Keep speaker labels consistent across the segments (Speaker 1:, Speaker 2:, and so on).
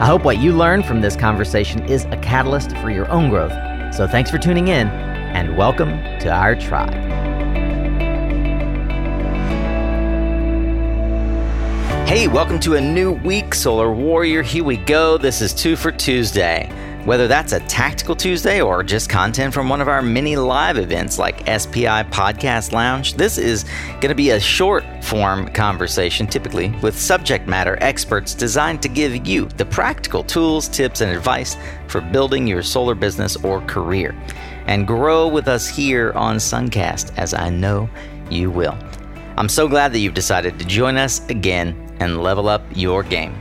Speaker 1: I hope what you learn from this conversation is a catalyst for your own growth. So thanks for tuning in and welcome to our tribe. Hey, welcome to a new week, Solar Warrior. Here we go. This is Two for Tuesday. Whether that's a tactical Tuesday or just content from one of our many live events like SPI Podcast Lounge, this is going to be a short form conversation, typically with subject matter experts designed to give you the practical tools, tips, and advice for building your solar business or career. And grow with us here on Suncast, as I know you will. I'm so glad that you've decided to join us again and level up your game.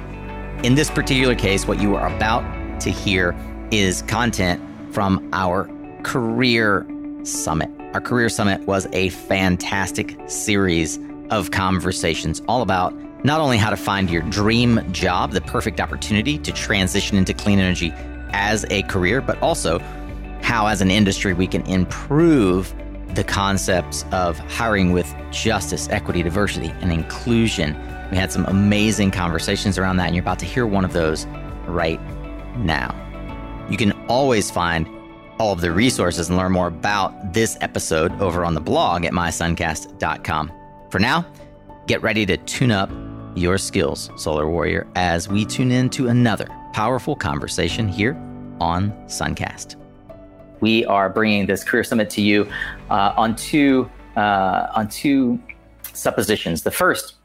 Speaker 1: In this particular case, what you are about to hear is content from our career summit. Our career summit was a fantastic series of conversations all about not only how to find your dream job, the perfect opportunity to transition into clean energy as a career, but also how, as an industry, we can improve the concepts of hiring with justice, equity, diversity, and inclusion. We had some amazing conversations around that, and you're about to hear one of those right now. You can always find all of the resources and learn more about this episode over on the blog at mysuncast.com. For now, get ready to tune up your skills, Solar Warrior, as we tune in to another powerful conversation here on Suncast. We are bringing this career summit to you uh, on two uh, on two suppositions. The first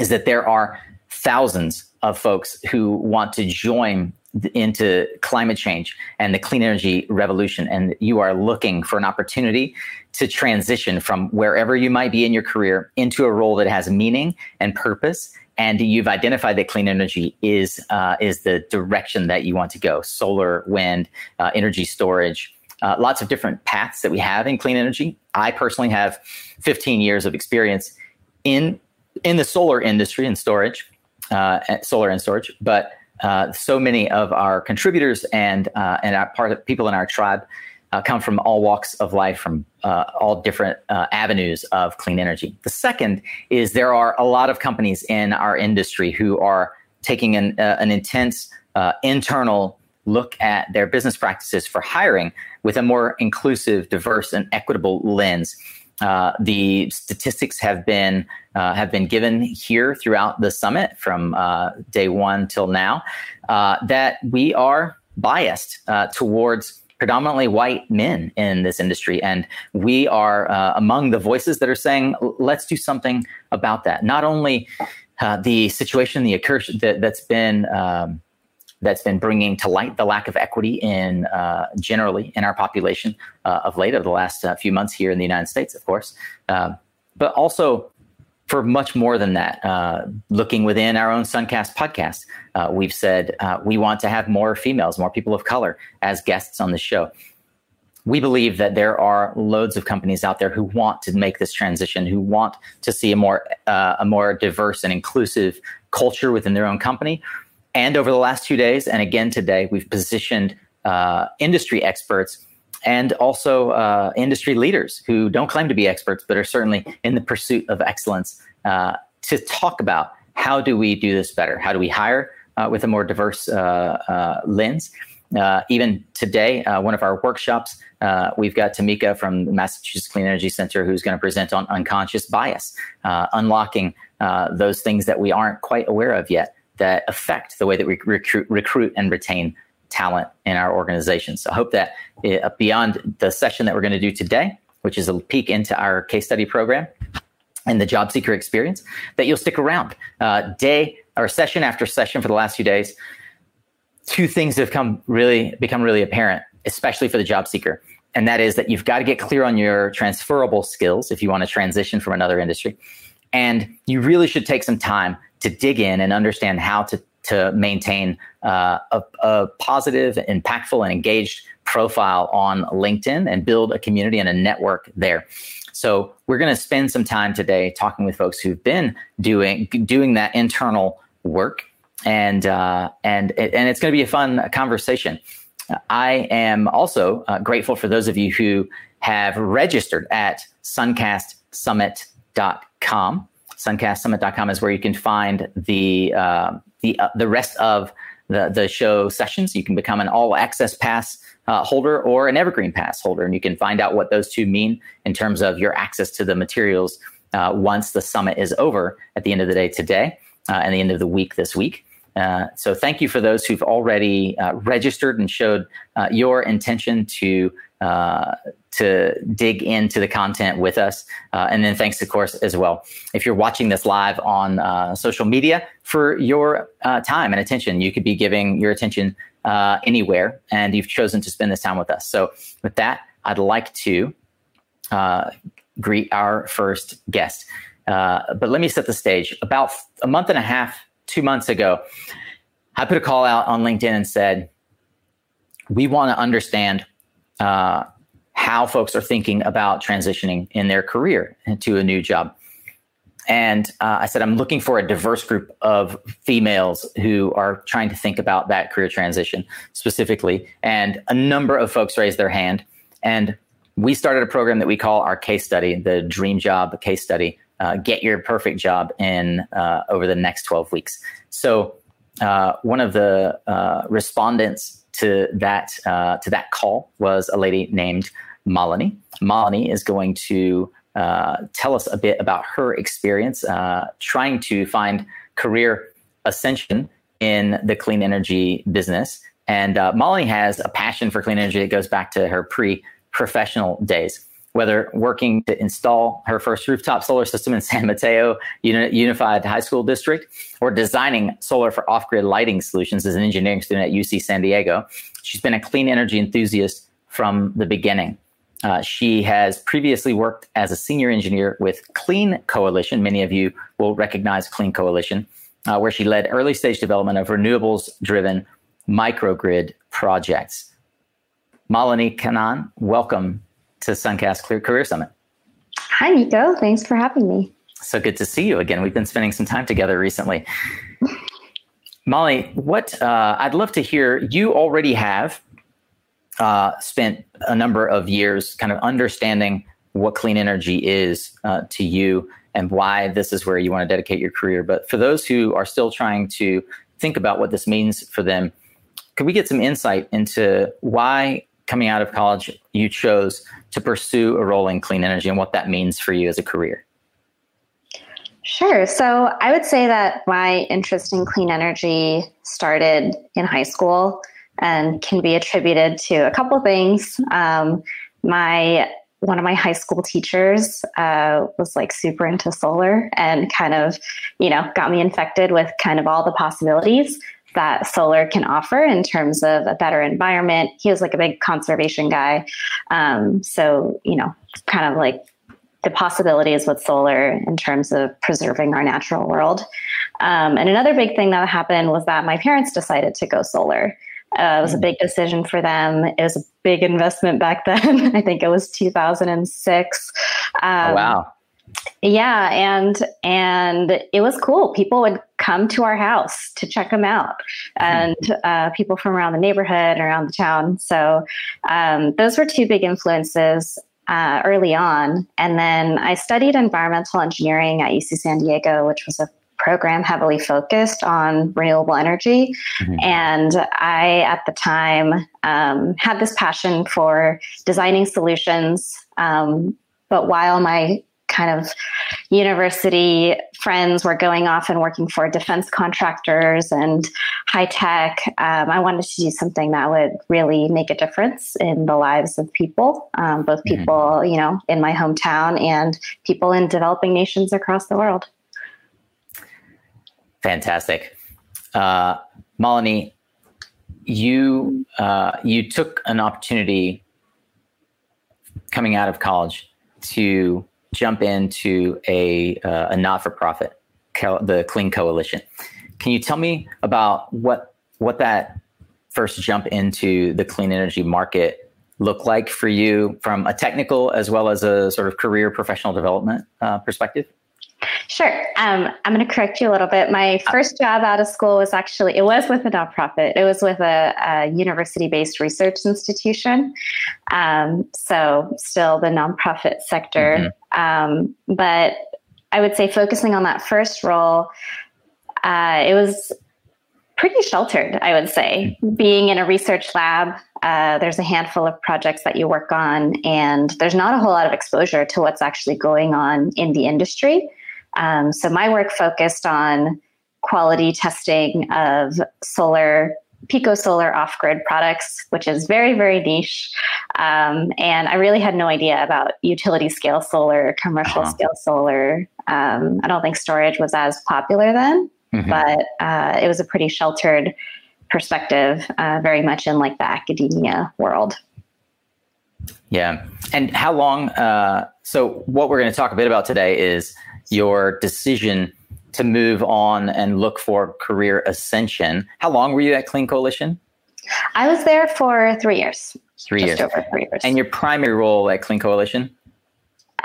Speaker 1: is that there are thousands of folks who want to join into climate change and the clean energy revolution. And you are looking for an opportunity to transition from wherever you might be in your career into a role that has meaning and purpose. And you've identified that clean energy is uh, is the direction that you want to go. Solar wind uh, energy storage uh, lots of different paths that we have in clean energy. I personally have 15 years of experience in in the solar industry and storage uh, solar and storage. But uh, so many of our contributors and uh, and our part of people in our tribe uh, come from all walks of life, from uh, all different uh, avenues of clean energy. The second is there are a lot of companies in our industry who are taking an, an intense internal look at their business practices for hiring with a more inclusive, diverse, and equitable lens. Uh, the statistics have been uh, have been given here throughout the summit from uh, day one till now uh, that we are biased uh, towards predominantly white men in this industry, and we are among the voices that are saying, "Let's do something about that." Not only the situation, the occurrence that, has been um, that's been bringing to light the lack of equity in uh, generally in our population uh, of late, of the last uh, few months here in the United States, of course, uh, but also for much more than that. Uh, looking within our own Suncast podcast, uh, we've said we want to have more females, more people of color as guests on the show. We believe that there are loads of companies out there who want to make this transition, who want to see a more a more diverse and inclusive culture within their own company and over the last two days, and again today, we've positioned uh, industry experts and also uh, industry leaders who don't claim to be experts, but are certainly in the pursuit of excellence uh, to talk about how do we do this better? How do we hire uh, with a more diverse uh, uh, lens? even today, one of our workshops, we've got Tamika from the Massachusetts Clean Energy Center who's going to present on unconscious bias, unlocking those things that we aren't quite aware of yet that affect the way that we recruit, recruit and retain talent in our organization. So I hope that uh, beyond the session that we're going to do today, which is a peek into our case study program and the job seeker experience, that you'll stick around uh, day or session after session for the last few days. Two things have come really become really apparent, especially for the job seeker. And that is that you've got to get clear on your transferable skills if you want to transition from another industry. And you really should take some time to dig in and understand how to to maintain uh, a, a positive, impactful, and engaged profile on LinkedIn and build a community and a network there. So we're going to spend some time today talking with folks who've been doing doing that internal work, and uh, and and it's going to be a fun conversation. I am also uh, grateful for those of you who have registered at suncastsummit.com. Suncastsummit.com is where you can find the uh, the uh, the rest of the the show sessions. You can become an all access pass uh, holder or an evergreen pass holder. And you can find out what those two mean in terms of your access to the materials uh, once the summit is over at the end of the day today uh, and the end of the week this week. Uh, so thank you for those who've already uh, registered and showed uh, your intention to to dig into the content with us. Uh, and then thanks, of course, as well. If you're watching this live on uh, social media, for your uh, time and attention, you could be giving your attention uh, anywhere, and you've chosen to spend this time with us. So, with that, I'd like to uh, greet our first guest. Uh, but let me set the stage. About a month and a half, two months ago, I put a call out on LinkedIn and said, We want to understand uh, how folks are thinking about transitioning in their career to a new job. And uh, I said, I'm looking for a diverse group of females who are trying to think about that career transition specifically. And a number of folks raised their hand. And we started a program that we call our case study, the Dream Job Case Study. Uh, get your perfect job in uh, over the next 12 weeks. So, uh, one of the uh, respondents to that uh, to that call was a lady named Malini. Malini is going to uh, tell us a bit about her experience trying to find career ascension in the clean energy business. And Molly has a passion for clean energy that goes back to her pre professional days. Whether working to install her first rooftop solar system in San Mateo Unified High School District or designing solar for off grid lighting solutions as an engineering student at UC San Diego, she's been a clean energy enthusiast from the beginning. Uh, she has previously worked as a senior engineer with Clean Coalition. Many of you will recognize Clean Coalition, uh, where she led early stage development of renewables driven microgrid projects. Malini Kanan, welcome to Suncast Clear Career Summit.
Speaker 2: Hi, Nico. Thanks for having me.
Speaker 1: So good to see you again. We've been spending some time together recently. Molly, what uh, I'd love to hear, you already have uh, spent a number of years kind of understanding what clean energy is uh, to you and why this is where you want to dedicate your career. But for those who are still trying to think about what this means for them, could we get some insight into why coming out of college you chose to pursue a role in clean energy and what that means for you as a career?
Speaker 2: Sure. So I would say that my interest in clean energy started in high school and can be attributed to a couple things. Um, my one of my high school teachers uh, was like super into solar and kind of, you know, got me infected with kind of all the possibilities that solar can offer in terms of a better environment. He was like a big conservation guy. Um, so, you know, kind of like the possibilities with solar in terms of preserving our natural world. Um, and another big thing that happened was that my parents decided to go solar. Uh, it was a big decision for them. It was a big investment back then. I think it was 2006.
Speaker 1: Um, oh, wow.
Speaker 2: Yeah, and and it was cool. People would come to our house to check them out, and uh, people from around the neighborhood, around the town. So um, those were two big influences uh, early on. And then I studied environmental engineering at UC San Diego, which was a program heavily focused on renewable energy. Mm-hmm. And I, at the time, um, had this passion for designing solutions. Um, but while my kind of university friends were going off and working for defense contractors and high tech. Um, I wanted to do something that would really make a difference in the lives of people, um, both mm-hmm. people, mm-hmm. you know, in my hometown and people in developing nations across the world.
Speaker 1: Fantastic. Uh, Malini, you uh, you took an opportunity coming out of college to jump into a uh, a not for profit, the Clean Coalition. Can you tell me about what what that first jump into the clean energy market looked like for you from a technical as well as a sort of career professional development uh, perspective?
Speaker 2: Sure. Um, I'm going to correct you a little bit. My first job out of school was actually, it was with a nonprofit. It was with a, a university-based research institution. Um, so still the nonprofit sector. Mm-hmm. Um, but I would say focusing on that first role, uh, it was pretty sheltered, I would say. Mm-hmm. Being in a research lab, uh, there's a handful of projects that you work on, and there's not a whole lot of exposure to what's actually going on in the industry. Um, so my work focused on quality testing of solar pico solar off-grid products which is very very niche um, and i really had no idea about utility scale solar commercial uh-huh. scale solar um, i don't think storage was as popular then mm-hmm. but uh, it was a pretty sheltered perspective uh, very much in like the academia world
Speaker 1: yeah and how long uh, so what we're going to talk a bit about today is your decision to move on and look for career ascension. How long were you at Clean Coalition?
Speaker 2: I was there for three years.
Speaker 1: Three years. over three years. And your primary role at Clean Coalition?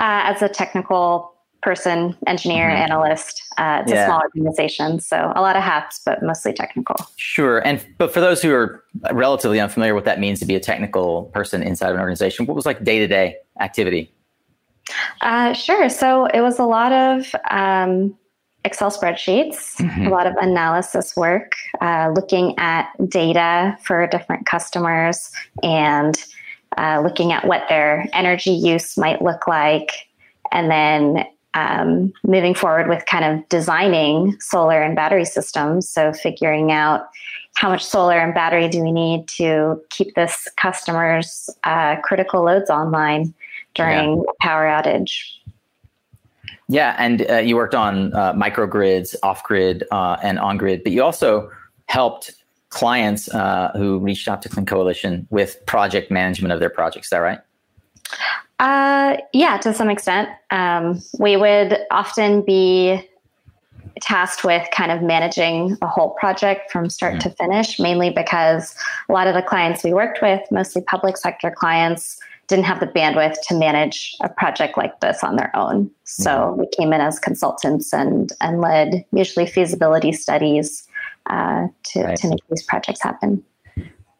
Speaker 2: Uh, as a technical person, engineer, mm-hmm. analyst. Uh, it's yeah. a small organization, so a lot of hats, but mostly technical.
Speaker 1: Sure. And but for those who are relatively unfamiliar with what that means to be a technical person inside of an organization, what was like day to day activity?
Speaker 2: Uh, sure. So it was a lot of um, Excel spreadsheets, mm-hmm. a lot of analysis work, uh, looking at data for different customers and uh, looking at what their energy use might look like. And then um, moving forward with kind of designing solar and battery systems. So figuring out how much solar and battery do we need to keep this customer's uh, critical loads online during yeah. power outage.
Speaker 1: Yeah, and uh, you worked on uh, microgrids, off grid, uh, and on grid, but you also helped clients uh, who reached out to Clean Coalition with project management of their projects. Is that right?
Speaker 2: Uh, yeah, to some extent. Um, we would often be tasked with kind of managing a whole project from start mm-hmm. to finish, mainly because a lot of the clients we worked with, mostly public sector clients, didn't have the bandwidth to manage a project like this on their own. So mm-hmm. we came in as consultants and and led usually feasibility studies uh, to right. to make these projects happen.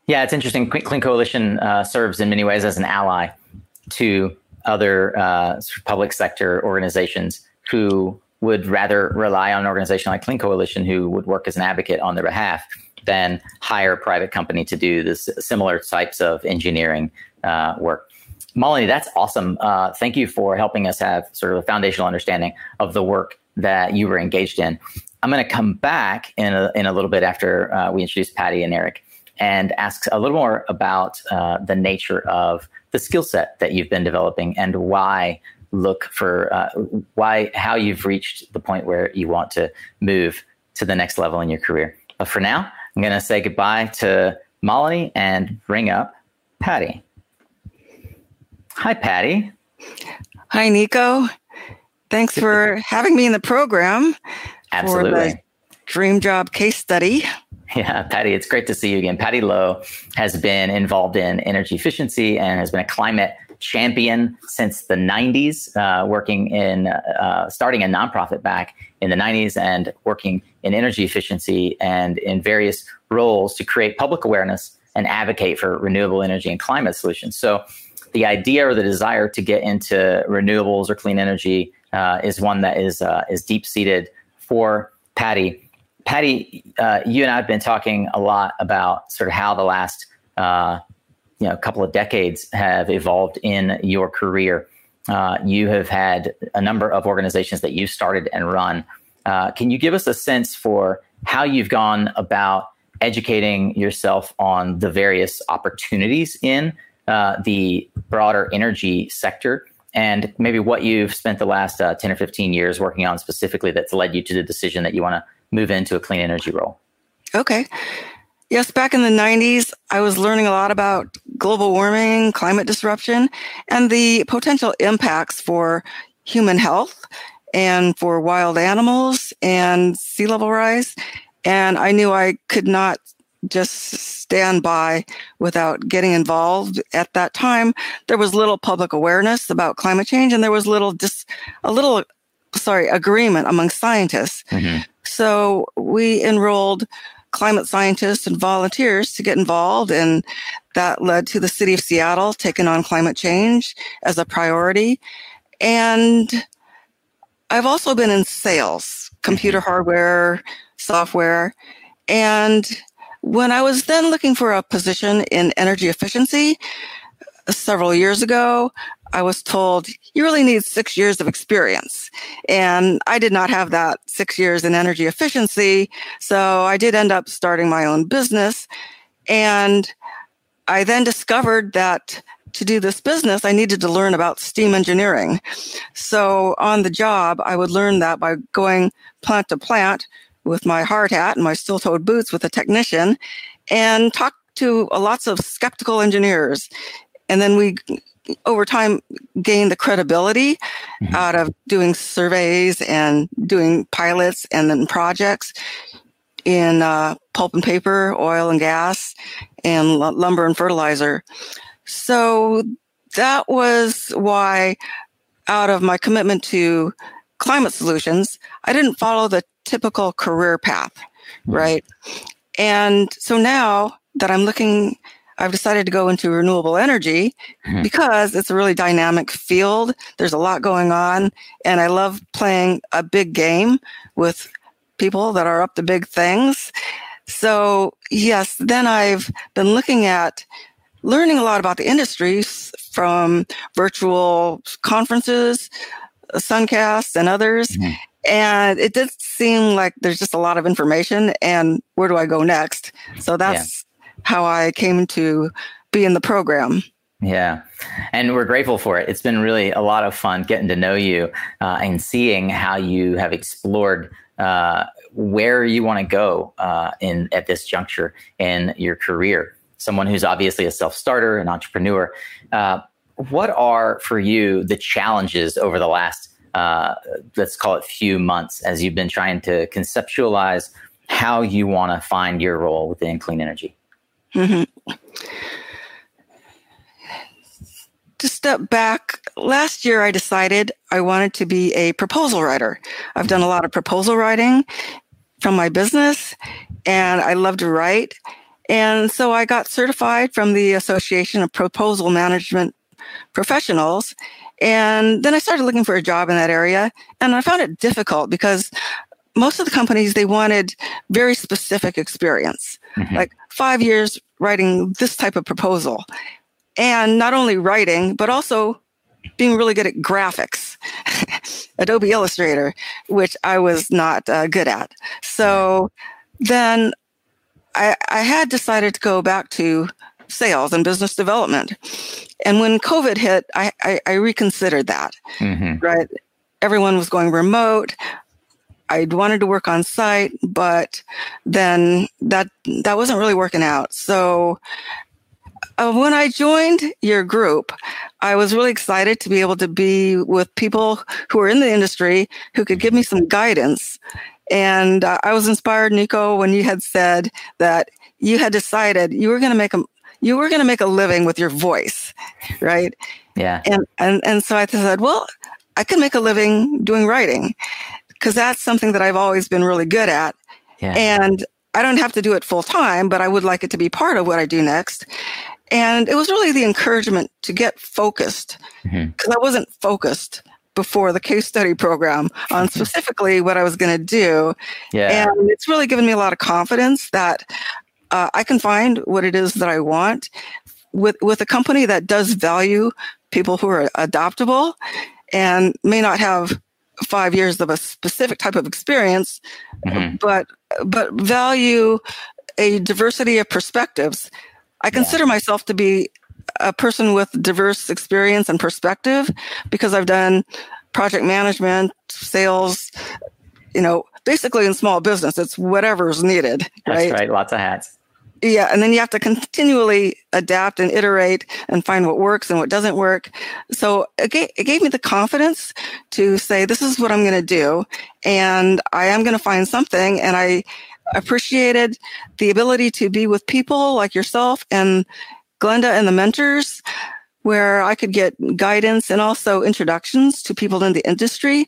Speaker 1: Yeah, it's interesting. Clean Coalition uh, serves in many ways as an ally to other uh, public sector organizations who would rather rely on an organization like Clean Coalition, who would work as an advocate on their behalf, than hire a private company to do this similar types of engineering uh, work. Malini, that's awesome. Uh, thank you for helping us have sort of a foundational understanding of the work that you were engaged in. I'm going to come back in a, in a little bit after uh, we introduce Patty and Eric and ask a little more about uh, the nature of the skill set that you've been developing and why look for uh, why how you've reached the point where you want to move to the next level in your career. But for now, I'm going to say goodbye to Molly and bring up Patty. Hi, Patty.
Speaker 3: Hi, Nico. Thanks for having me in the program.
Speaker 1: Absolutely.
Speaker 3: For the dream job case study.
Speaker 1: Yeah, Patty, it's great to see you again. Patty Lowe has been involved in energy efficiency and has been a climate champion since the 90s, uh, working in, uh, starting a nonprofit back in the 90s and working in energy efficiency and in various roles to create public awareness and advocate for renewable energy and climate solutions. So the idea or the desire to get into renewables or clean energy uh, is one that is uh, is deep seated for Patty. Patty, uh, you and I have been talking a lot about sort of how the last uh, you know couple of decades have evolved in your career. Uh, you have had a number of organizations that you've started and run. Uh, can you give us a sense for how you've gone about educating yourself on the various opportunities in uh, the broader energy sector and maybe what you've spent the last uh, 10 or 15 years working on specifically that's led you to the decision that you want to move into a clean energy role.
Speaker 3: Okay. Yes, back in the 90s, I was learning a lot about global warming, climate disruption, and the potential impacts for human health and for wild animals and sea level rise. And I knew I could not just stand by without getting involved. At that time, there was little public awareness about climate change and there was little just a little sorry, agreement among scientists. Mm-hmm. So we enrolled climate scientists and volunteers to get involved and that led to the city of Seattle taking on climate change as a priority. And I've also been in sales, computer mm-hmm. hardware, software. And when I was then looking for a position in energy efficiency several years ago, I was told you really need six years of experience. And I did not have that six years in energy efficiency. So I did end up starting my own business. And I then discovered that to do this business, I needed to learn about steam engineering. So on the job, I would learn that by going plant to plant with my hard hat and my steel toed boots with a technician and talk to lots of skeptical engineers. And then we, over time, gained the credibility mm-hmm. out of doing surveys and doing pilots and then projects in uh, pulp and paper, oil and gas, and l- lumber and fertilizer. So that was why, out of my commitment to climate solutions, I didn't follow the typical career path, mm-hmm. right? And so now that I'm looking, I've decided to go into renewable energy mm-hmm. because it's a really dynamic field. There's a lot going on, and I love playing a big game with people that are up to big things. So, yes, then I've been looking at learning a lot about the industries from virtual conferences, Suncast, and others. Mm-hmm. And it did seem like there's just a lot of information. And where do I go next? So that's yeah. how I came to be in the program.
Speaker 1: Yeah. And we're grateful for it. It's been really a lot of fun getting to know you uh, and seeing how you have explored uh, where you want to go uh, in at this juncture in your career. Someone who's obviously a self-starter, an entrepreneur. Uh, what are for you the challenges over the last uh, let's call it few months as you've been trying to conceptualize how you want to find your role within clean energy?
Speaker 3: Mm-hmm. To step back, last year I decided I wanted to be a proposal writer. I've done a lot of proposal writing from my business and I love to write. And so I got certified from the Association of Proposal Management Professionals. And then I started looking for a job in that area and I found it difficult because most of the companies they wanted very specific experience, mm-hmm. like five years writing this type of proposal. And not only writing, but also being really good at graphics, Adobe Illustrator, which I was not uh, good at. So then I, I had decided to go back to sales and business development. And when COVID hit, I, I, I reconsidered that, mm-hmm. right? Everyone was going remote. I wanted to work on site, but then that that wasn't really working out. So uh, when I joined your group, I was really excited to be able to be with people who are in the industry who could give me some guidance. And uh, I was inspired, Nico, when you had said that you had decided you were going to make a you were going to make a living with your voice, right?
Speaker 1: Yeah.
Speaker 3: And and and so I said, well, I can make a living doing writing because that's something that I've always been really good at. Yeah. And I don't have to do it full time, but I would like it to be part of what I do next. And it was really the encouragement to get focused because mm-hmm. I wasn't focused before the case study program on specifically what I was going to do. Yeah. And it's really given me a lot of confidence that uh, I can find what it is that I want with, with a company that does value people who are adaptable and may not have five years of a specific type of experience, mm-hmm. but but value a diversity of perspectives I consider yeah. myself to be a person with diverse experience and perspective because I've done project management, sales, you know, basically in small business, it's whatever's needed.
Speaker 1: Right?
Speaker 3: That's
Speaker 1: right. Lots of hats.
Speaker 3: Yeah. And then you have to continually adapt and iterate and find what works and what doesn't work. So it gave, it gave me the confidence to say, this is what I'm going to do. And I am going to find something. And I, appreciated the ability to be with people like yourself and Glenda and the mentors, where I could get guidance and also introductions to people in the industry,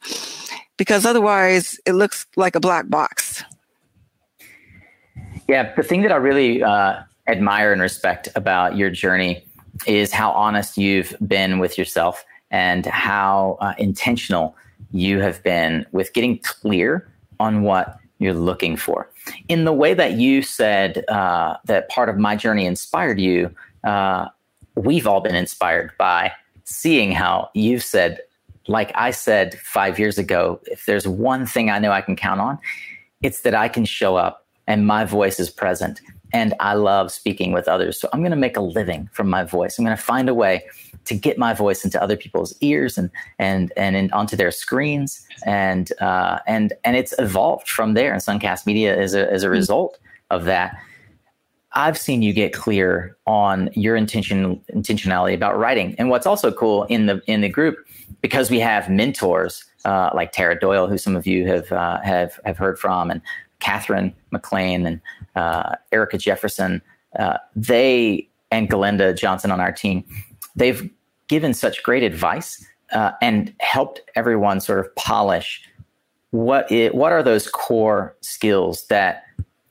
Speaker 3: because otherwise it looks like a black box.
Speaker 1: Yeah, the thing that I really uh, admire and respect about your journey is how honest you've been with yourself and how uh, intentional you have been with getting clear on what you're looking for. In the way that you said uh, that part of my journey inspired you, uh, we've all been inspired by seeing how you've said, like I said five years ago, if there's one thing I know I can count on, it's that I can show up and my voice is present. And I love speaking with others. So I'm going to make a living from my voice. I'm going to find a way to get my voice into other people's ears and and and in, onto their screens and uh, and and it's evolved from there. And Suncast Media is a as a result of that. I've seen you get clear on your intention intentionality about writing. And what's also cool in the in the group because we have mentors uh, like Tara Doyle, who some of you have uh, have have heard from, and Catherine McLean and uh, Erica Jefferson. Uh, they and Glenda Johnson on our team, they've given such great advice uh, and helped everyone sort of polish what it, what are those core skills that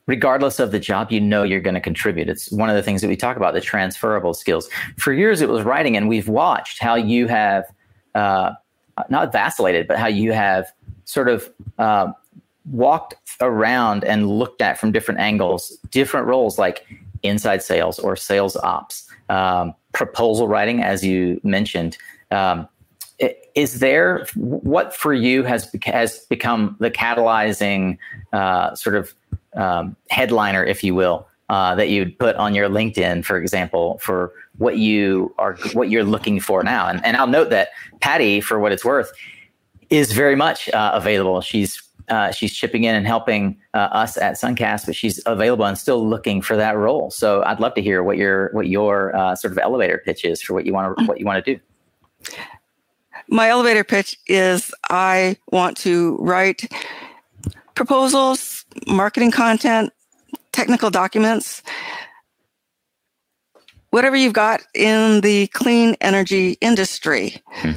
Speaker 1: regardless of the job you know you're going to contribute it's one of the things that we talk about the transferable skills for years it was writing and we've watched how you have uh, not vacillated but how you have sort of uh, walked around and looked at from different angles different roles like inside sales or sales ops um, proposal writing, as you mentioned. Um, is there what for you has has become the catalyzing uh, sort of um, headliner, if you will, uh, that you'd put on your LinkedIn, for example, for what you are what you're looking for now? And, and I'll note that Patty, for what it's worth, is very much uh, available. She's uh, she's chipping in and helping uh, us at Suncast, but she's available and still looking for that role. So I'd love to hear what your what your uh, sort of elevator pitch is for what you want to what you want to do.
Speaker 3: My elevator pitch is I want to write proposals, marketing content, technical documents, whatever you've got in the clean energy industry. Hmm.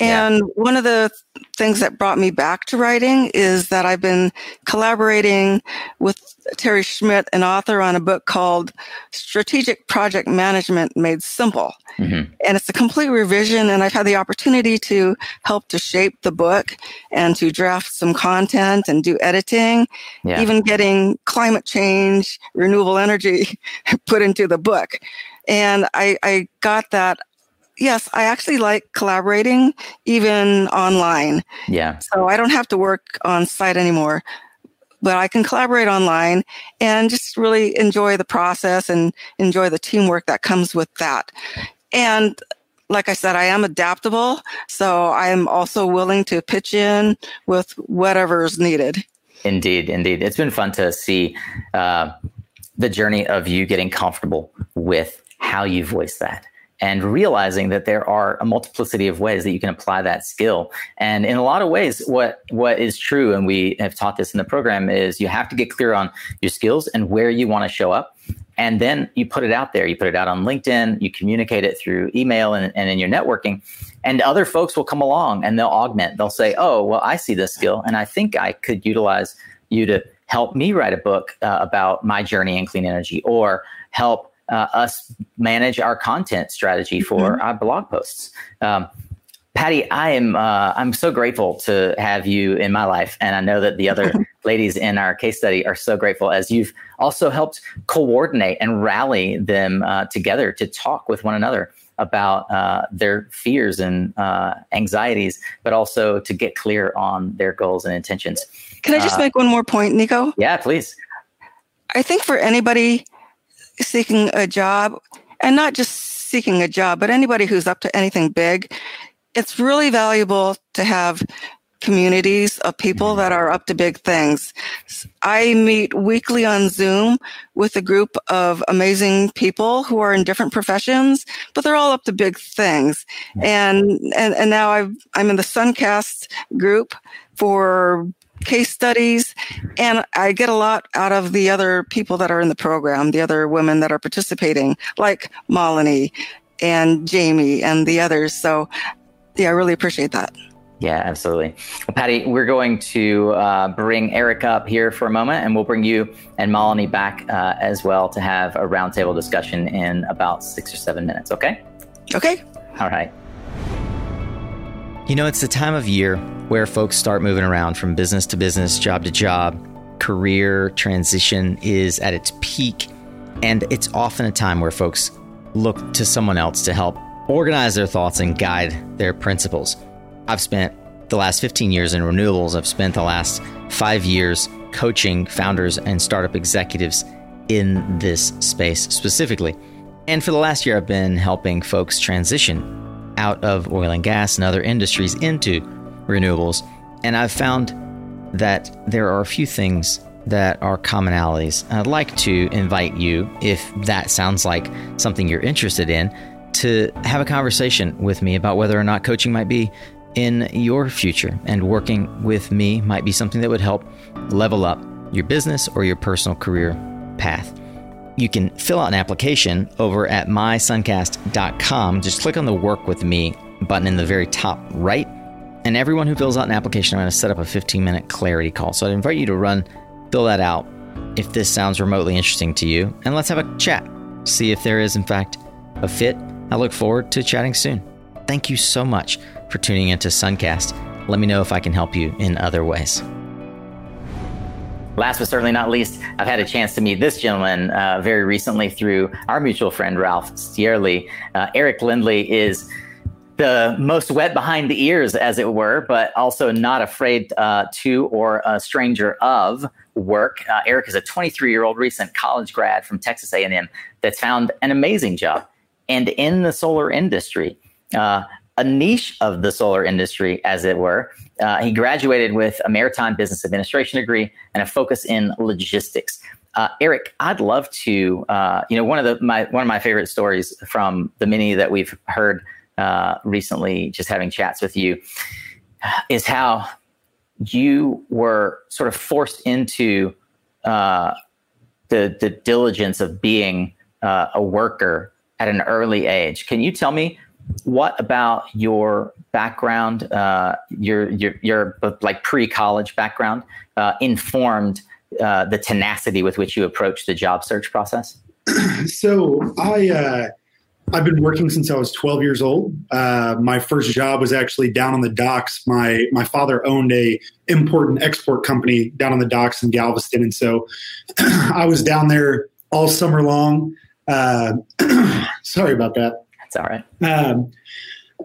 Speaker 3: And yeah. one of the things that brought me back to writing is that I've been collaborating with Terry Schmidt, an author, on a book called Strategic Project Management Made Simple. Mm-hmm. And it's a complete revision, and I've had the opportunity to help to shape the book and to draft some content and do editing, yeah. even getting climate change, renewable energy put into the book. And I, I got that yes, I actually like collaborating even online.
Speaker 1: Yeah.
Speaker 3: So I don't have to work on site anymore, but I can collaborate online and just really enjoy the process and enjoy the teamwork that comes with that. And like I said, I am adaptable. So I am also willing to pitch in with whatever's needed.
Speaker 1: Indeed, indeed. It's been fun to see uh, the journey of you getting comfortable with how you voice that and realizing that there are a multiplicity of ways that you can apply that skill. And in a lot of ways, what what is true, and we have taught this in the program, is you have to get clear on your skills and where you want to show up. And then you put it out there. You put it out on LinkedIn, you communicate it through email and, and in your networking. And other folks will come along and they'll augment. They'll say, Oh, well, I see this skill and I think I could utilize you to help me write a book uh, about my journey in clean energy or help uh, us manage our content strategy for mm-hmm. our blog posts. Um, Patty, I am uh, I'm so grateful to have you in my life, and I know that the other ladies in our case study are so grateful as you've also helped coordinate and rally them uh, together to talk with one another about uh, their fears and uh, anxieties, but also to get clear on their goals and intentions.
Speaker 3: Can I just uh, make one more point, Nico?
Speaker 1: Yeah, please.
Speaker 3: I think for anybody seeking a job and not just seeking a job, but anybody who's up to anything big, it's really valuable to have communities of people that are up to big things. I meet weekly on Zoom with a group of amazing people who are in different professions, but they're all up to big things. Hmm. And and, and now I've, I'm in the Suncast group for case studies, and I get a lot out of the other people that are in the program, the other women that are participating, like Malini and Jamie and the others. So, yeah, I really appreciate that.
Speaker 1: Yeah, absolutely. Well, Patty, we're going to uh, bring Eric up here for a moment, and we'll bring you and Malini back uh, as well to have a roundtable discussion in about six or seven minutes. Okay?
Speaker 3: Okay.
Speaker 1: All right.
Speaker 4: You know, it's the time of year where folks start moving around from business to business, job to job. Career transition is at its peak, and it's often a time where folks look to someone else to help organize their thoughts and guide their principles. I've spent the last 15 years in renewables, I've spent the last five years coaching founders and startup executives in this space specifically. And for the last year, I've been helping folks transition out of oil and gas and other industries into renewables. And I've found that there are a few things that are commonalities. I'd like to invite you, if that sounds like something you're interested in, to have a conversation with me about whether or not coaching might be in your future and working with me might be something that would help level up your business or your personal career path. You can fill out an application over at mysuncast.com. Just click on the Work with Me button in the very top right. And everyone who fills out an application, I'm going to set up a 15 minute clarity call. So I'd invite you to run, fill that out if this sounds remotely interesting to you, and let's have a chat. See if there is, in fact, a fit. I look forward to chatting soon. Thank you so much for tuning into Suncast. Let me know if I can help you in other ways.
Speaker 1: Last but certainly not least, I've had a chance to meet this gentleman uh, very recently through our mutual friend, Ralph Stierle. Uh, Eric Lindley is the most wet behind the ears, as it were, but also not afraid uh, to or a stranger of work. Uh, Eric is a 23 year old recent college grad from Texas A&M that's found an amazing job and in the solar industry. Uh, a niche of the solar industry, as it were. Uh, he graduated with a maritime business administration degree and a focus in logistics. Uh, Eric, I'd love to. Uh, you know, one of the my one of my favorite stories from the many that we've heard uh, recently, just having chats with you, is how you were sort of forced into uh, the the diligence of being uh, a worker at an early age. Can you tell me what about your background, uh, your your your like pre college background, uh, informed uh, the tenacity with which you approach the job search process?
Speaker 5: so I uh, I've been working since I was 12 years old. Uh, my first job was actually down on the docks. My my father owned a import and export company down on the docks in Galveston, and so I was down there all summer long. Uh, sorry about that.
Speaker 1: It's all right. Um,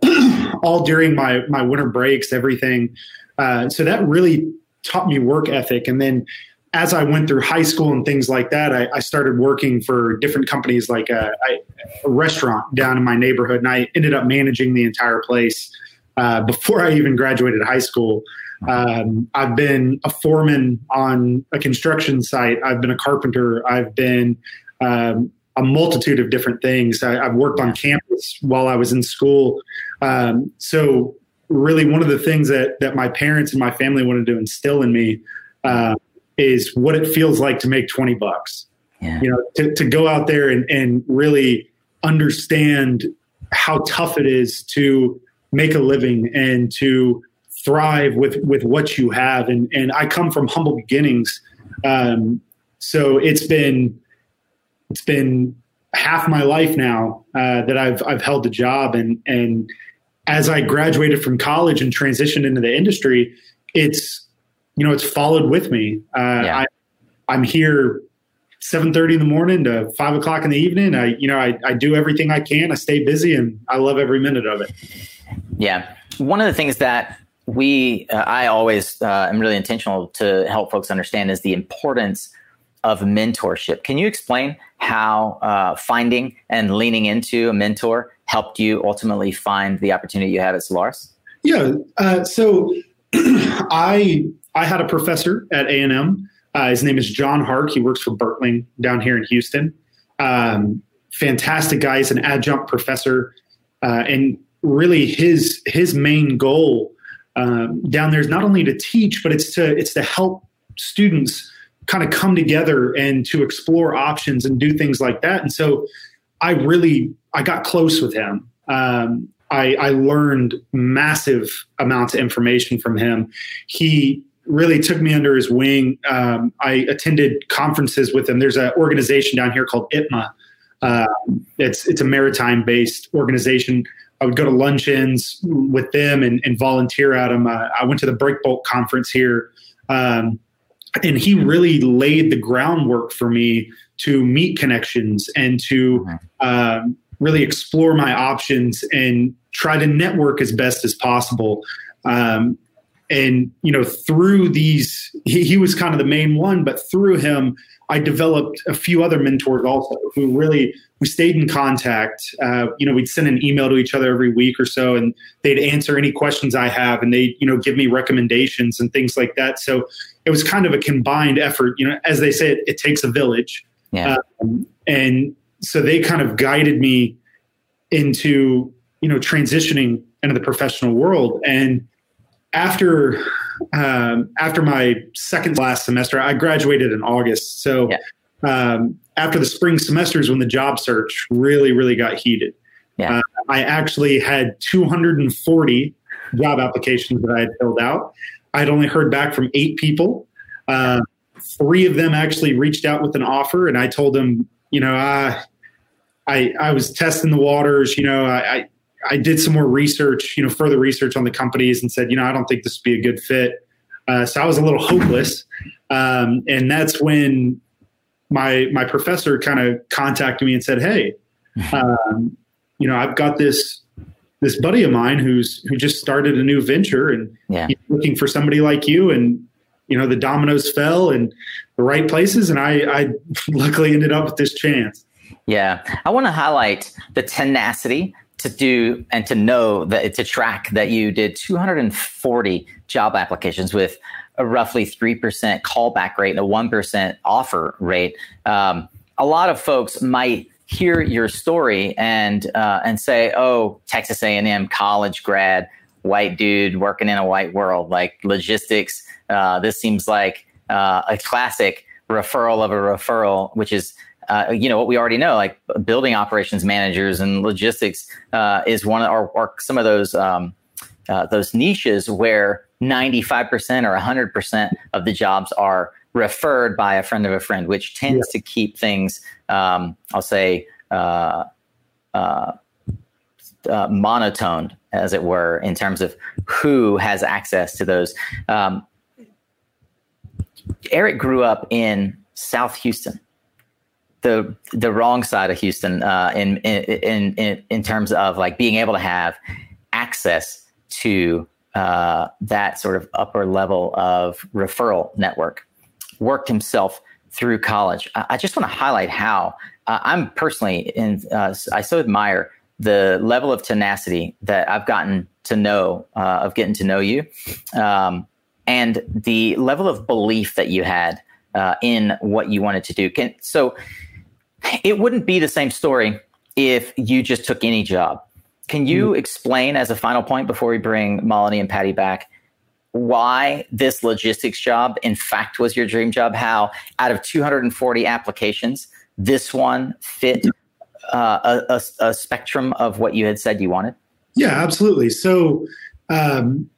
Speaker 5: all during my my winter breaks, everything. Uh, so that really taught me work ethic. And then as I went through high school and things like that, I, I started working for different companies, like a, a, restaurant down in my neighborhood, and I ended up managing the entire place uh, before I even graduated high school. Um, I've been a foreman on a construction site. I've been a carpenter. I've been um, a multitude of different things. I, have worked on campus while I was in school. Um, so really one of the things that, that my parents and my family wanted to instill in me uh, is what it feels like to make 20 bucks. Yeah. You know, to, to go out there and, and really understand how tough it is to make a living and to thrive with with what you have. And and I come from humble beginnings. Um, so it's been it's been half my life now uh, that I've I've held the job, and and as I graduated from college and transitioned into the industry, it's you know it's followed with me. Uh, yeah. I, I'm here. 7.30 in the morning to 5 o'clock in the evening i you know I, I do everything i can i stay busy and i love every minute of it
Speaker 1: yeah one of the things that we uh, i always uh, am really intentional to help folks understand is the importance of mentorship. Can you explain how uh, finding and leaning into a mentor helped you ultimately find the opportunity you have at Solaris?
Speaker 5: Yeah. Uh, so I I had a professor at A and M. Uh, his name is John Hart. He works for Berkeley down here in Houston. Um, fantastic guy. He's an adjunct professor, uh, and really his his main goal um, down there is not only to teach, but it's to it's to help students kind of come together and to explore options and do things like that. And so I really I got close with him. Um, I, I learned massive amounts of information from him. He really took me under his wing. Um, I attended conferences with him. There's an organization down here called ITMA. Uh, it's it's a maritime based organization. I would go to luncheons with them and, and volunteer at them. Uh, I went to the Breakbulk conference here, um, and he really laid the groundwork for me to meet connections and to uh, really explore my options and try to network as best as possible. Um, and you know, through these, he, he was kind of the main one, but through him, I developed a few other mentors also who really we stayed in contact. Uh, you know, we'd send an email to each other every week or so, and they'd answer any questions I have, and they you know give me recommendations and things like that. So it was kind of a combined effort. You know, as they say, it, it takes a village.
Speaker 1: Yeah.
Speaker 5: Um, and so they kind of guided me into you know transitioning into the professional world and after um, after my second last semester i graduated in august so
Speaker 1: Yeah.
Speaker 5: um, after the spring semesters when the job search really really got heated
Speaker 1: Yeah.
Speaker 5: uh, i actually had 240 job applications that i had filled out i'd only heard back from eight people uh, three of them actually reached out with an offer and i told them you know uh, I, I was testing the waters. You know, I, I, I did some more research, you know, further research on the companies and said, you know, I don't think this would be a good fit. Uh, so I was a little hopeless. Um, and that's when my, my professor kind of contacted me and said, Hey, um, you know, I've got this, this buddy of mine who's, who just started a new venture and
Speaker 1: Yeah.
Speaker 5: he's looking for somebody like you. And, you know, the dominoes fell in the right places. And I, I luckily ended up with this chance.
Speaker 1: Yeah, I want to highlight the tenacity to do and to know that to track that you did 240 job applications with a roughly 3% callback rate and a 1% offer rate. Um, a lot of folks might hear your story and uh, and say, "Oh, Texas A&M college grad, white dude working in a white world, like logistics. Uh, this seems like uh, a classic referral of a referral, which is." Uh, you know what we already know, like building operations managers and logistics uh, is one of, or, or some of those um, uh, those niches where 95% or 100% of the jobs are referred by a friend of a friend, which tends to keep things, um, I'll say, uh, uh, uh, monotoned, as it were, in terms of who has access to those. Um, Eric grew up in South Houston, the the wrong side of Houston, uh, in, in in in terms of like being able to have access to uh, that sort of upper level of referral network. Worked himself through college. I, I just want to highlight how uh, I'm personally in. Uh, I so admire the level of tenacity that I've gotten to know uh, of getting to know you, um, and the level of belief that you had uh, in what you wanted to do. Can, so it wouldn't be the same story if you just took any job. Can you mm-hmm. explain, as a final point before we bring Melanie and Patty back, why this logistics job, in fact, was your dream job? How out of 240 applications, this one fit uh, a, a, a, spectrum of what you had said you wanted?
Speaker 5: Yeah, absolutely. So um,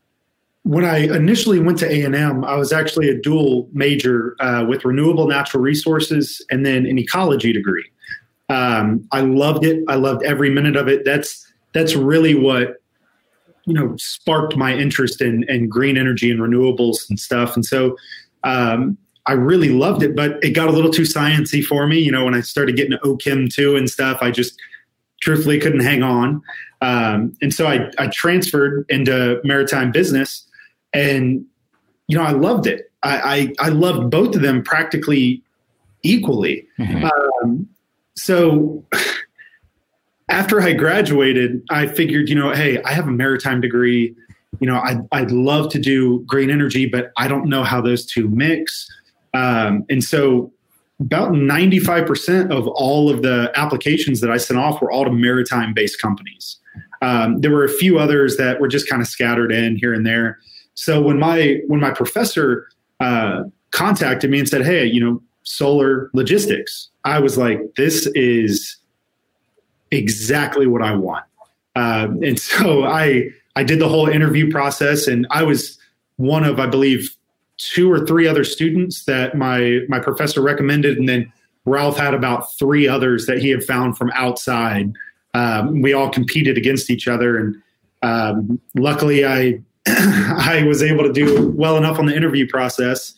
Speaker 5: when I initially went to A and M, I was actually a dual major uh, with renewable natural resources and then an ecology degree. Um, I loved it. I loved every minute of it. That's that's really what you know sparked my interest in, in green energy and renewables and stuff. And so um, I really loved it, but it got a little too sciency for me. You know, when I started getting OChem too and stuff, I just truthfully couldn't hang on. Um, and so I, I transferred into maritime business and, you know, I loved it. I, I, I loved both of them practically equally. Mm-hmm. Um, so after I graduated, I figured, you know, hey, I have a maritime degree. You know, I'd, I'd love to do green energy, but I don't know how those two mix. Um, and so about 95% of all of the applications that I sent off were all to maritime based companies. Um, there were a few others that were just kind of scattered in here and there. So when my when my professor uh, contacted me and said, "Hey, you know, solar logistics," I was like, "This is exactly what I want." Um, and so I I did the whole interview process, and I was one of I believe two or three other students that my my professor recommended, and then Ralph had about three others that he had found from outside. Um, we all competed against each other, and um, luckily, I I was able to do well enough on the interview process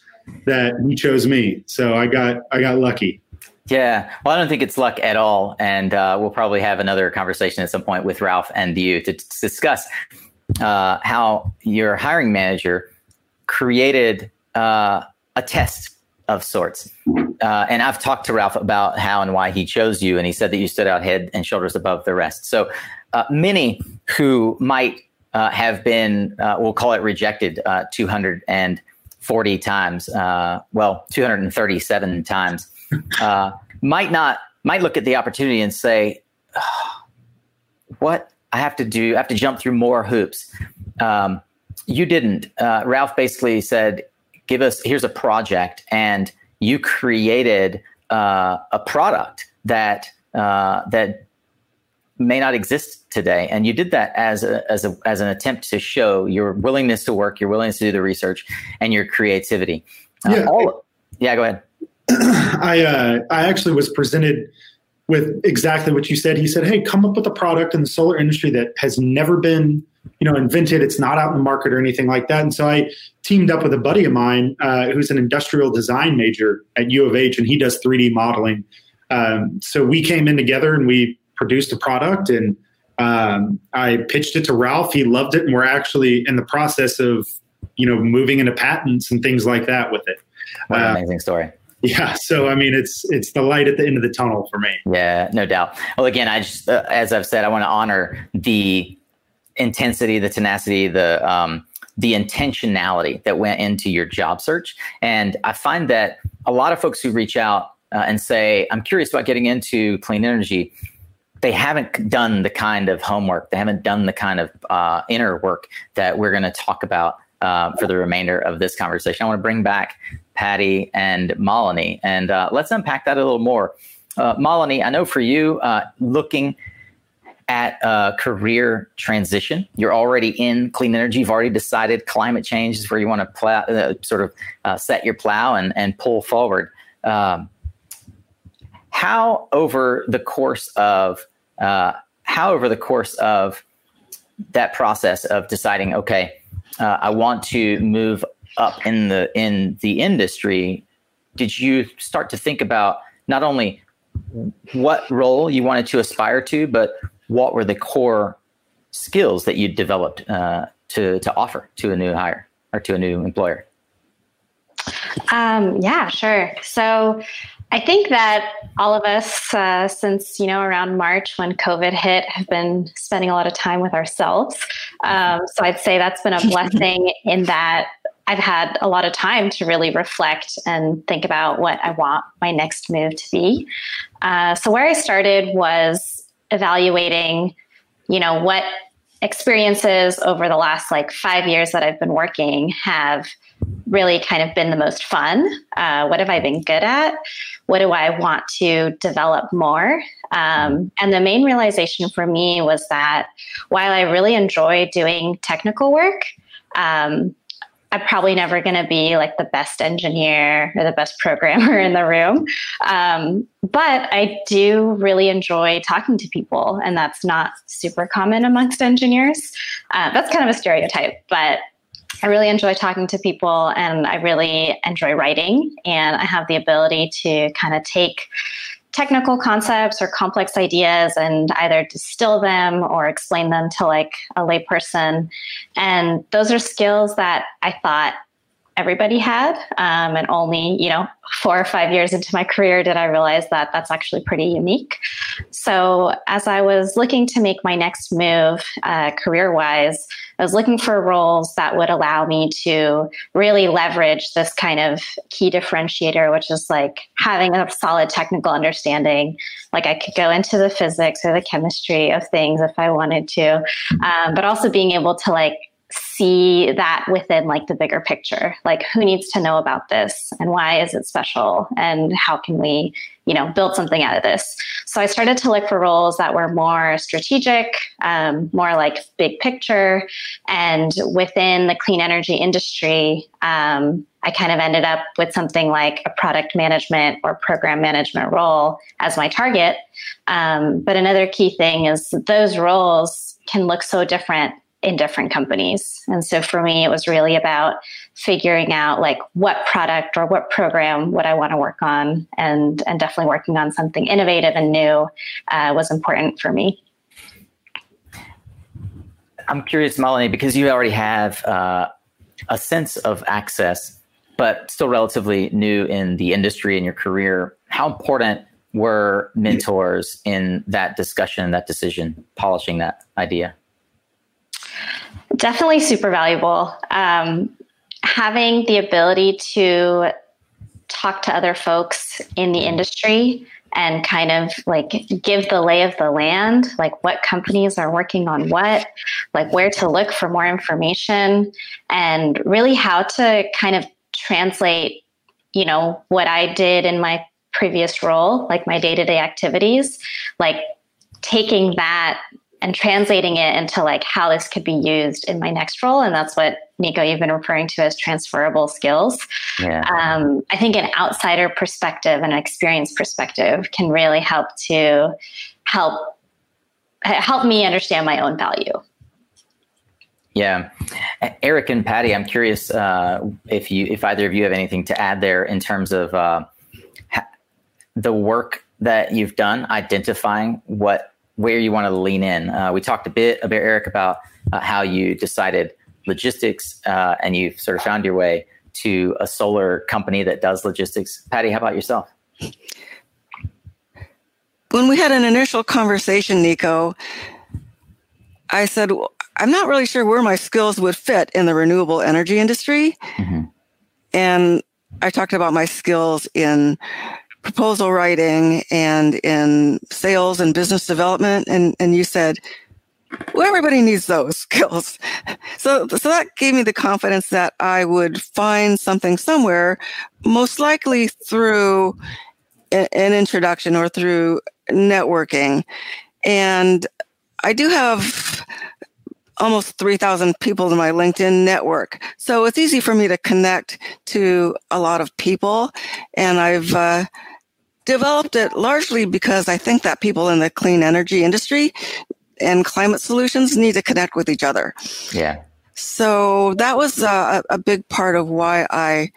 Speaker 5: that he chose me. So I got I got lucky.
Speaker 1: Yeah, well, I don't think it's luck at all, and uh, we'll probably have another conversation at some point with Ralph and you to, to discuss uh, how your hiring manager created uh, a test of sorts. Uh, and I've talked to Ralph about how and why he chose you, and he said that you stood out head and shoulders above the rest. So uh, many who might uh, have been, we'll call it rejected, uh, 240 times, uh, well, 237 times, might not might look at the opportunity and say, oh, "What I have to do? I have to jump through more hoops." Um, you didn't. Ralph basically said, give us here's a project and you created uh, a product that uh, that may not exist today and you did that as a, as a as an attempt to show your willingness to work your willingness to do the research and your creativity
Speaker 5: uh, yeah, all,
Speaker 1: yeah go ahead
Speaker 5: i uh, i actually was presented with exactly what you said. He said hey come up with a product in the solar industry that has never been you know invented. It's not out in the market or anything like that. And so i teamed up with a buddy of mine uh, who's an industrial design major at u of h and he does 3d modeling. Um, so we came in together and we produced a product and um, i pitched it to ralph. He loved it and we're actually in the process of you know moving into patents and things like that with it.
Speaker 1: What an uh, amazing story
Speaker 5: yeah so i mean it's it's the light at the end of the tunnel for me.
Speaker 1: Yeah no doubt. Well again i just uh, as i've said i want to honor the intensity, the tenacity, the um, the intentionality that went into your job search. And I find that a lot of folks who reach out uh, and say, "I'm curious about getting into clean energy," they haven't done the kind of homework, they haven't done the kind of uh, inner work that we're going to talk about uh, for the remainder of this conversation. I want to bring back Patty and Malini, and uh, let's unpack that a little more. Uh, I know for you, uh, looking at a career transition. You're already in clean energy. You've already decided climate change is where you want to plow, uh, sort of uh, set your plow and, and pull forward. Um, how over the course of how over the course of that process of deciding, okay, uh, I want to move up in the in the industry, did you start to think about not only what role you wanted to aspire to, but what were the core skills that you developed uh, to to offer to a new hire or to a new employer?
Speaker 2: Um, yeah, sure. So I think that all of us, uh, since you know around March when COVID hit, have been spending a lot of time with ourselves. Um, so I'd say that's been a blessing in that I've had a lot of time to really reflect and think about what I want my next move to be. Uh, so where I started was evaluating, you know, what experiences over the last like five years that I've been working have really kind of been the most fun. Uh, what have I been good at? What do I want to develop more? Um, and the main realization for me was that while I really enjoy doing technical work, um, I'm probably never going to be like the best engineer or the best programmer in the room. Um, but I do really enjoy talking to people, and that's not super common amongst engineers. Uh, that's kind of a stereotype, but I really enjoy talking to people and I really enjoy writing. And I have the ability to kind of take technical concepts or complex ideas and either distill them or explain them to like a layperson. And those are skills that I thought everybody had. Um, and only, you know, four or five years into my career did I realize that that's actually pretty unique. So as I was looking to make my next move uh, career wise, I was looking for roles that would allow me to really leverage this kind of key differentiator, which is like having a solid technical understanding. Like I could go into the physics or the chemistry of things if I wanted to, um, but also being able to like see that within like the bigger picture. Like who needs to know about this and why is it special and how can we you know build something out of this? So i started to look for roles that were more strategic um, more like big picture. And within the clean energy industry um, i kind of ended up with something like a product management or program management role as my target. Um, but another key thing is those roles can look so different in different companies. And so for me, it was really about figuring out like what product or what program would I want to work on, and and definitely working on something innovative and new uh, was important for me.
Speaker 1: I'm curious, Malini, because you already have uh, a sense of access, but still relatively new in the industry and your career. How important were mentors in that discussion, that decision, polishing that idea?
Speaker 2: Definitely super valuable. Um, having the ability to talk to other folks in the industry and kind of like give the lay of the land, like what companies are working on what, like where to look for more information, and really how to kind of translate, you know, what I did in my previous role, like my day to day activities, like taking that and translating it into like how this could be used in my next role and that's what nico you've been referring to as transferable skills. Yeah. um, i think an outsider perspective and an experience perspective can really help to help help me understand my own value.
Speaker 1: Yeah. Eric and patty i'm curious uh, if you if either of you have anything to add there in terms of uh, the work that you've done identifying what where you want to lean in. Uh, we talked a bit about Eric about uh, how you decided logistics uh, and you've sort of found your way to a solar company that does logistics. Patty, how about yourself?
Speaker 3: When we had an initial conversation, Nico, I said, I'm not really sure where my skills would fit in the renewable energy industry. Mm-hmm. And I talked about my skills in proposal writing and in sales and business development. And, and you said, well, everybody needs those skills. So, so that gave me the confidence that I would find something somewhere, most likely through an introduction or through networking. And I do have almost 3,000 people in my LinkedIn network. So it's easy for me to connect to a lot of people. And I've uh, developed it largely because I think that people in the clean energy industry and climate solutions need to connect with each other.
Speaker 1: Yeah.
Speaker 3: So that was a, a big part of why I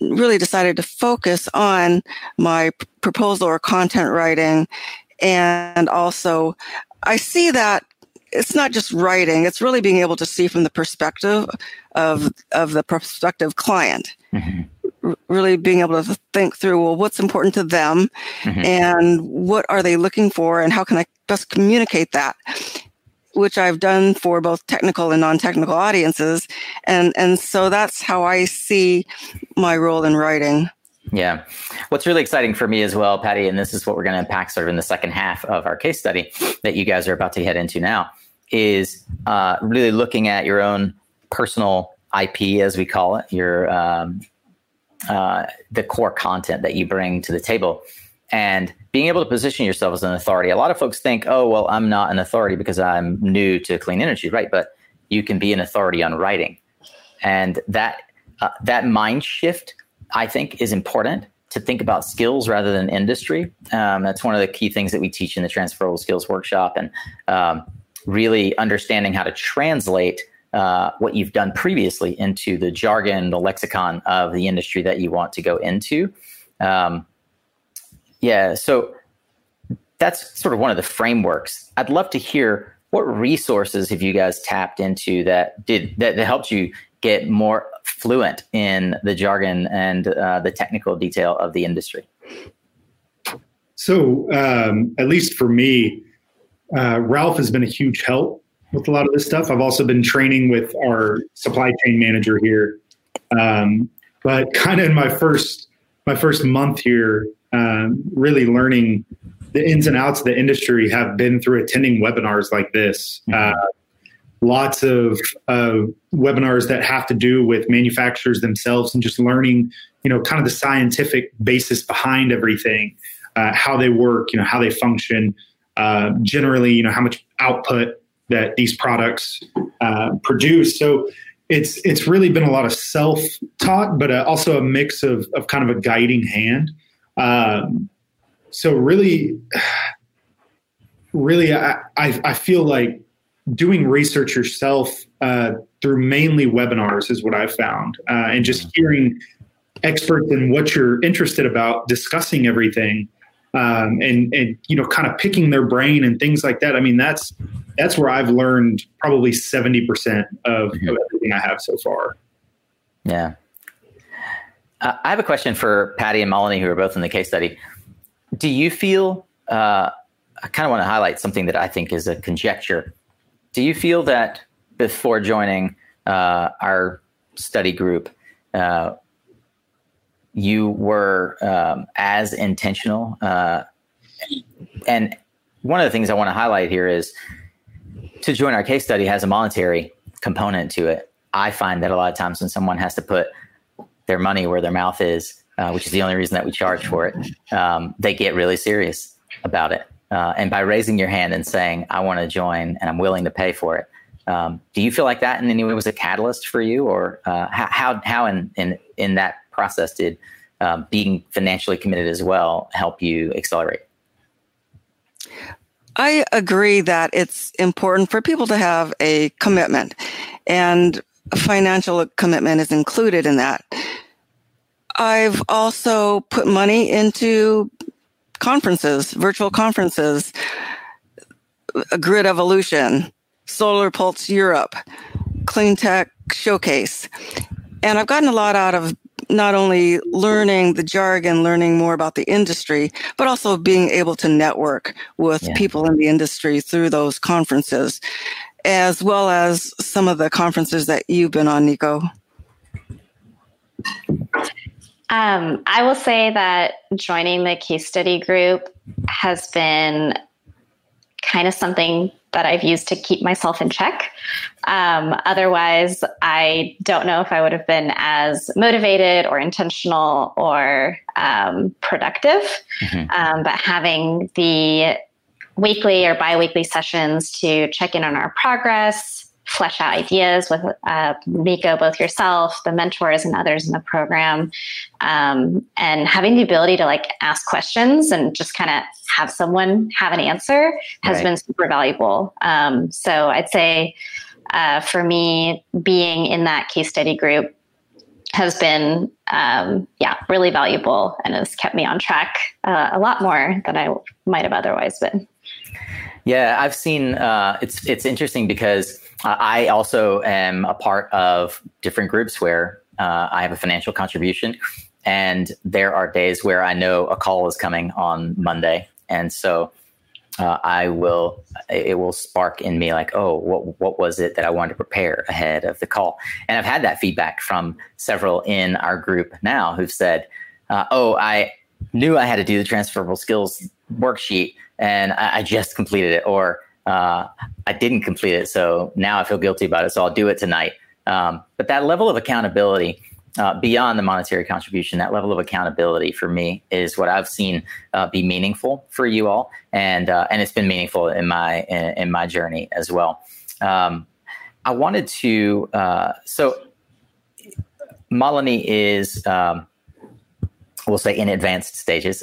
Speaker 3: really decided to focus on my proposal or content writing. And also, I see that it's not just writing, it's really being able to see from the perspective of, of the prospective client. Mm-hmm really being able to think through well what's important to them mm-hmm. and what are they looking for and how can i best communicate that which i've done for both technical and non-technical audiences and and so that's how i see my role in writing
Speaker 1: yeah. What's really exciting for me as well, Patty, and this is what we're going to unpack sort of in the second half of our case study that you guys are about to head into now, is uh, really looking at your own personal IP, as we call it, your um, uh, the core content that you bring to the table and being able to position yourself as an authority. A lot of folks think, oh, well, I'm not an authority because I'm new to clean energy, right? But you can be an authority on writing. And that, uh, that mind shift, I think, is important to think about skills rather than industry. Um, that's one of the key things that we teach in the transferable skills workshop and um, really understanding how to translate uh, what you've done previously into the jargon, the lexicon of the industry that you want to go into. Um, yeah, so that's sort of one of the frameworks. I'd love to hear what resources have you guys tapped into that did that, that helped you get more fluent in the jargon and uh, the technical detail of the industry?
Speaker 5: So, um, at least for me, uh, Ralph has been a huge help with a lot of this stuff. I've also been training with our supply chain manager here. Um, but kind of in my first my first month here, um, really learning the ins and outs of the industry have been through attending webinars like this. Mm-hmm. Uh, lots of uh, webinars that have to do with manufacturers themselves and just learning, you know, kind of the scientific basis behind everything, uh, how they work, you know, how they function, uh, generally, you know, how much output that these products uh, produce. So it's it's really been a lot of self taught, but uh, also a mix of of kind of a guiding hand. Um, so really, really, I, I, I feel like doing research yourself uh, through mainly webinars is what I've found, uh, and just hearing experts in what you're interested about discussing everything um, and and you know kind of picking their brain and things like that. I mean that's that's where I've learned probably seventy percent of, mm-hmm. of, everything I have so far.
Speaker 1: Yeah. Uh, I have a question for Patty and Melanie, who are both in the case study. Do you feel? Uh, I kind of want to highlight something that I think is a conjecture. Do you feel that before joining uh, our study group, uh, you were um, as intentional. Uh, and one of the things I want to highlight here is to join our case study has a monetary component to it. I find that a lot of times when someone has to put their money where their mouth is, uh, which is the only reason that we charge for it, um, they get really serious about it. Uh, and by raising your hand and saying, I want to join and I'm willing to pay for it, um, do you feel like that in any way was a catalyst for you, or uh, how how in, in in that process did um, being financially committed as well help you accelerate?
Speaker 3: I agree that it's important for people to have a commitment, and financial commitment is included in that. I've also put money into conferences, virtual conferences, Grid Evolution, Solar Pulse Europe, Clean Tech Showcase. And I've gotten a lot out of not only learning the jargon, learning more about the industry, but also being able to network with yeah. people in the industry through those conferences, as well as some of the conferences that you've been on, Nico.
Speaker 2: Um, I will say that joining the case study group has been kind of something that I've used to keep myself in check. Um, otherwise, I don't know if I would have been as motivated or intentional or um, productive. Mm-hmm. Um, but having the weekly or biweekly sessions to check in on our progress, flesh out ideas with uh, Nico, both yourself, the mentors, and others in the program, um, and having the ability to like ask questions and just kind of have someone have an answer has right. been super valuable. Um, so I'd say uh, for me, being in that case study group has been um, yeah really valuable and has kept me on track uh, a lot more than I might have otherwise been.
Speaker 1: Yeah, I've seen. Uh, it's it's interesting because uh, I also am a part of different groups where uh, I have a financial contribution, and there are days where I know a call is coming on Monday, and so uh, I will it will spark in me like, oh, what what was it that I wanted to prepare ahead of the call? And I've had that feedback from several in our group now who've said, uh, oh, I knew I had to do the transferable skills worksheet, and I, I just completed it, or uh, I didn't complete it, so now I feel guilty about it. So I'll do it tonight. Um, but that level of accountability, uh, beyond the monetary contribution, that level of accountability for me is what I've seen uh, be meaningful for you all, and uh, and it's been meaningful in my in, in my journey as well. Um, I wanted to uh, so Malini is um, we'll say in advanced stages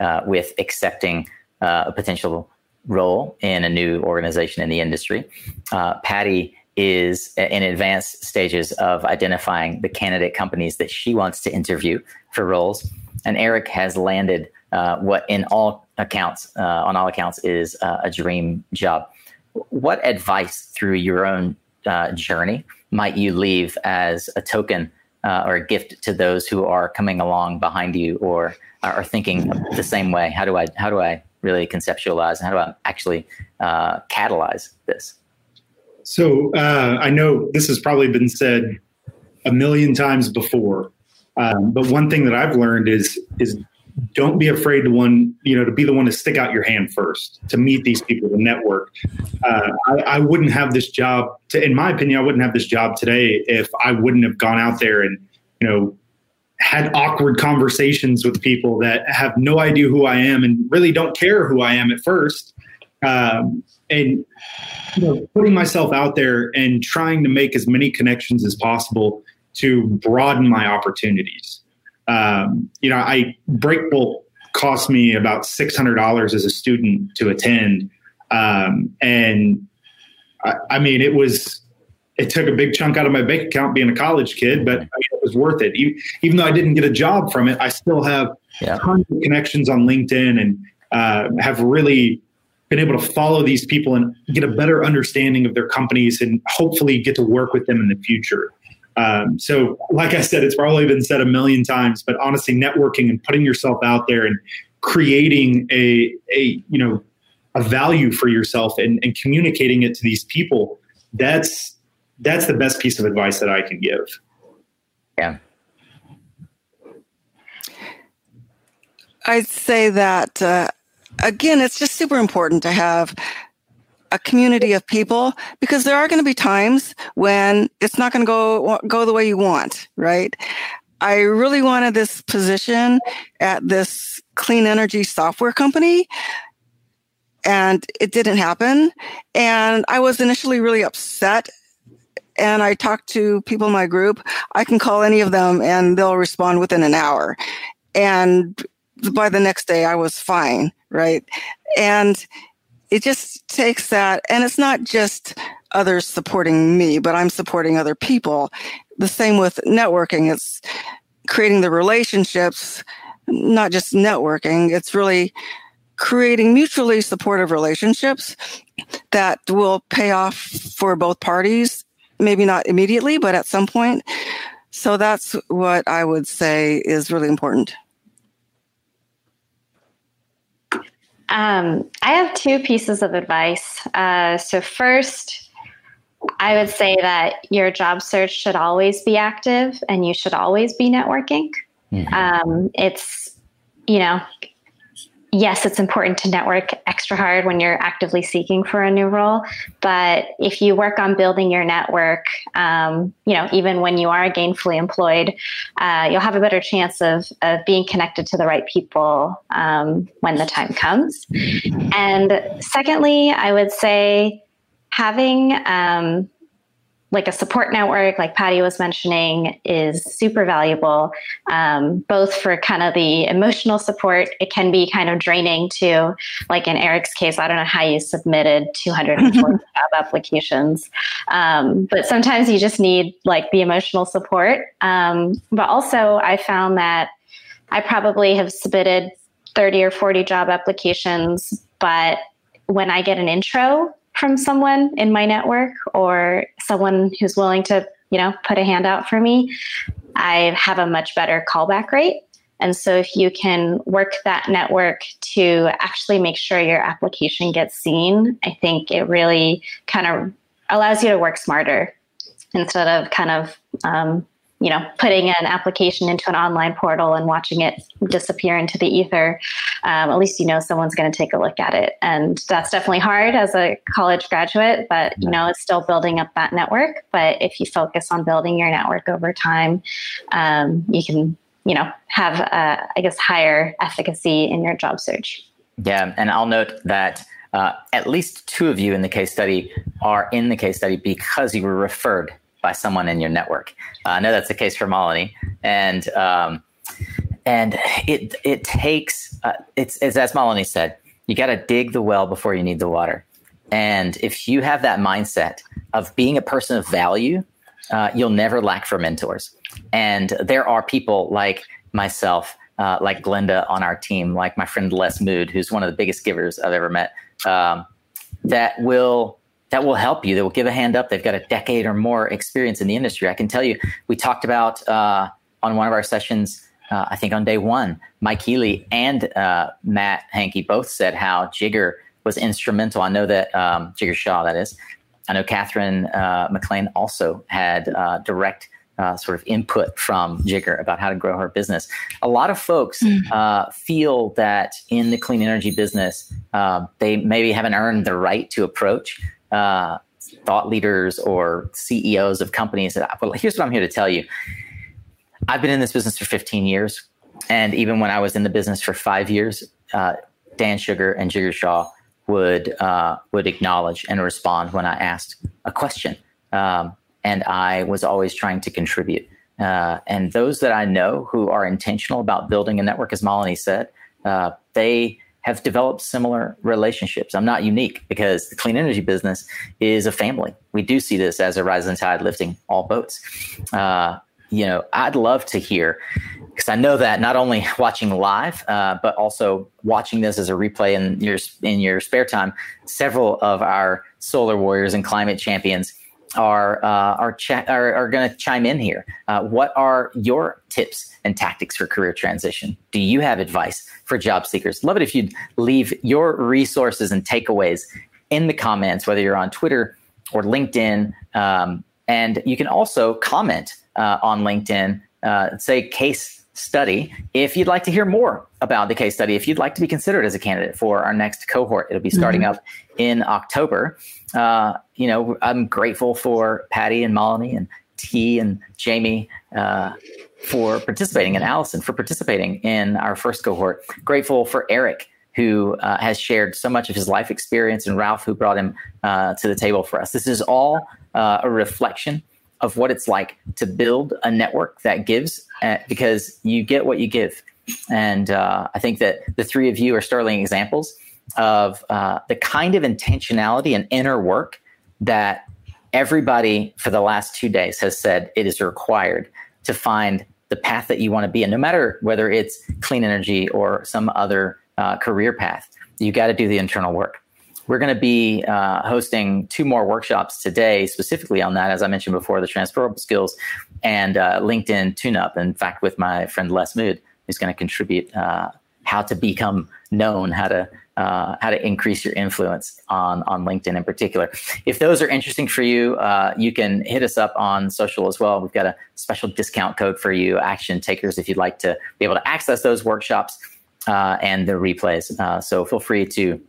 Speaker 1: uh, with accepting a potential role in a new organization in the industry. Uh, Patty is in advanced stages of identifying the candidate companies that she wants to interview for roles. And Eric has landed uh, what, in all accounts, uh, on all accounts, is uh, a dream job. What advice through your own uh, journey might you leave as a token uh, or a gift to those who are coming along behind you or are thinking the same way? How do I how do I really conceptualize and how do I actually uh, catalyze this?
Speaker 5: So uh, I know this has probably been said a million times before, um, but one thing that I've learned is is don't be afraid to one you know to be the one to stick out your hand first to meet these people to network uh, I, I, wouldn't have this job to, in my opinion i wouldn't have this job today if i wouldn't have gone out there and you know had awkward conversations with people that have no idea who i am and really don't care who i am at first. Um, and you know, putting myself out there and trying to make as many connections as possible to broaden my opportunities. Um, you know, I break Breakbulk cost me about six hundred dollars as a student to attend, um, and I, I, mean, it was it took a big chunk out of my bank account being a college kid, but I mean, it was worth it. Even, even, though I didn't get a job from it, I still have yeah. tons of connections on LinkedIn and uh, have really been able to follow these people and get a better understanding of their companies and hopefully get to work with them in the future. Um, so, like I said, it's probably been said a million times, but honestly, networking and putting yourself out there and creating a, a you know, a value for yourself and, and communicating it to these people, that's that's the best piece of advice that I can give.
Speaker 1: Yeah.
Speaker 3: I'd say that uh, again, it's just super important to have a community of people because there are going to be times when it's not going to go go the way you want, right? I really wanted this position at this clean energy software company and it didn't happen and I was initially really upset and I talk to people in my group. I can call any of them and they'll respond within an hour. And by the next day I was fine, right? And it just takes that, and it's not just others supporting me, but I'm supporting other people. The same with networking. It's creating the relationships, not just networking. It's really creating mutually supportive relationships that will pay off for both parties. Maybe not immediately, but at some point. So that's what I would say is really important.
Speaker 2: Um, I have two pieces of advice. Uh, so, first, I would say that your job search should always be active and you should always be networking. Mm-hmm. Um, it's, you know, yes, it's important to network extra hard when you're actively seeking for a new role. But if you work on building your network, um, you know, even when you are gainfully employed, uh, you'll have a better chance of, of being connected to the right people um, when the time comes. And secondly, I would say having um, like a support network, like Patty was mentioning, is super valuable, um, both for kind of the emotional support. It can be kind of draining to, like in Eric's case, I don't know how you submitted 240 job applications, um, but sometimes you just need like the emotional support. Um, but also, I found that I probably have submitted 30 or 40 job applications, but when I get an intro from someone in my network or someone who's willing to, you know, put a hand out for me, I have a much better callback rate. And so if you can work that network to actually make sure your application gets seen, I think it really kind of allows you to work smarter instead of kind of um, you know, putting an application into an online portal and watching it disappear into the ether, um, at least you know someone's going to take a look at it. And that's definitely hard as a college graduate, but you know, it's still building up that network. But if you focus on building your network over time, um, you can, you know, have, uh, I guess, higher efficacy in your job search.
Speaker 1: Yeah. And I'll note that. Uh, at least two of you in the case study are in the case study because you were referred by someone in your network. Uh, I know that's the case for Malini, and um, and it it takes uh, it's, it's as Malini said, you got to dig the well before you need the water. And if you have that mindset of being a person of value, uh, you'll never lack for mentors. And there are people like myself, uh, like Glenda on our team, like my friend Les Mood, who's one of the biggest givers I've ever met, um, that will that will help you, that will give a hand up. They've got a decade or more experience in the industry. I can tell you, we talked about uh, on one of our sessions, uh, I think on day one, Mike Healy and uh, Matt Hankey both said how Jigar was instrumental. I know that um, Jigar Shah, that is. I know Catherine uh, McLean also had uh, direct uh, sort of input from Jigar about how to grow her business. A lot of folks mm-hmm. uh, feel that in the clean energy business, uh, they maybe haven't earned the right to approach uh, thought leaders or CEOs of companies. That, well, here's what I'm here to tell you. I've been in this business for 15 years, and even when I was in the business for five years, uh, Dan Shugar and Jigar Shah would uh, would acknowledge and respond when I asked a question. Um, and I was always trying to contribute. Uh, and those that I know who are intentional about building a network, as Malini said, uh, they have developed similar relationships. I'm not unique because the clean energy business is a family. We do see this as a rising tide lifting all boats. Uh, you know, I'd love to hear because I know that not only watching live, uh, but also watching this as a replay in your in your spare time. Several of our solar warriors and climate champions are uh, are, are, are going to chime in here. Uh, what are your tips and tactics for career transition? Do you have advice for job seekers? Love it if you'd leave your resources and takeaways in the comments, whether you're on Twitter or LinkedIn, um, and you can also comment uh, on LinkedIn. Uh, say case study. If you'd like to hear more about the case study, if you'd like to be considered as a candidate for our next cohort, it'll be starting mm-hmm. up in October. Uh, you know, I'm grateful for Patty and Malini and T and Jamie uh, for participating and Allison for participating in our first cohort. Grateful for Eric who uh, has shared so much of his life experience and Ralph who brought him uh, to the table for us. This is all uh, a reflection of what it's like to build a network that gives because you get what you give. And uh, I think that the three of you are sterling examples of uh, the kind of intentionality and inner work that everybody for the last two days has said it is required to find the path that you want to be in, no matter whether it's clean energy or some other uh, career path. You got to do the internal work. We're going to be uh, hosting two more workshops today, specifically on that, as I mentioned before, the transferable skills and uh, LinkedIn tune up. In fact, with my friend Les Mood, who's going to contribute uh, how to become known, how to uh, how to increase your influence on on LinkedIn in particular. If those are interesting for you, uh, you can hit us up on social as well. We've got a special discount code for you, action takers, if you'd like to be able to access those workshops uh, and the replays. Uh, so feel free to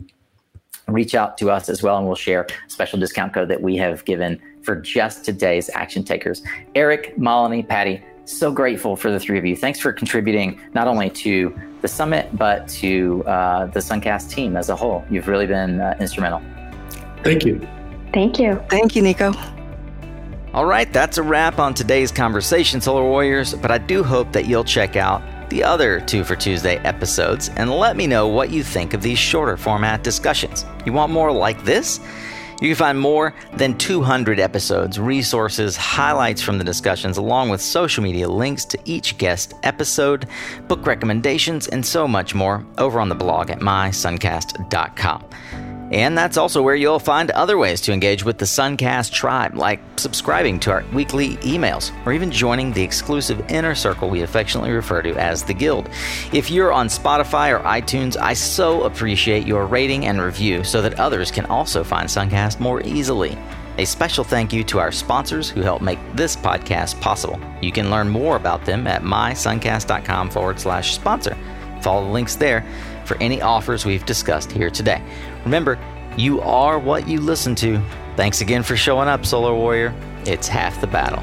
Speaker 1: reach out to us as well, and we'll share a special discount code that we have given for just today's action takers. Eric, Malini, Patty, so grateful for the three of you. Thanks for contributing not only to the summit, but to uh, the Suncast team as a whole. You've really been uh, instrumental.
Speaker 5: Thank you.
Speaker 2: Thank you.
Speaker 3: Thank you, Nico.
Speaker 4: All right, that's a wrap on today's conversation, Solar Warriors. But I do hope that you'll check out the other Two for Tuesday episodes and let me know what you think of these shorter format discussions. You want more like this? You can find more than 200 episodes, resources, highlights from the discussions, along with social media links to each guest episode, book recommendations, and so much more over on the blog at mysuncast.com. And that's also where you'll find other ways to engage with the Suncast tribe, like subscribing to our weekly emails or even joining the exclusive inner circle we affectionately refer to as the Guild. If you're on Spotify or iTunes, I so appreciate your rating and review so that others can also find Suncast more easily. A special thank you to our sponsors who help make this podcast possible. You can learn more about them at mysuncast.com forward slash sponsor. Follow the links there for any offers we've discussed here today. Remember, you are what you listen to. Thanks again for showing up, Solar Warrior. It's half the battle.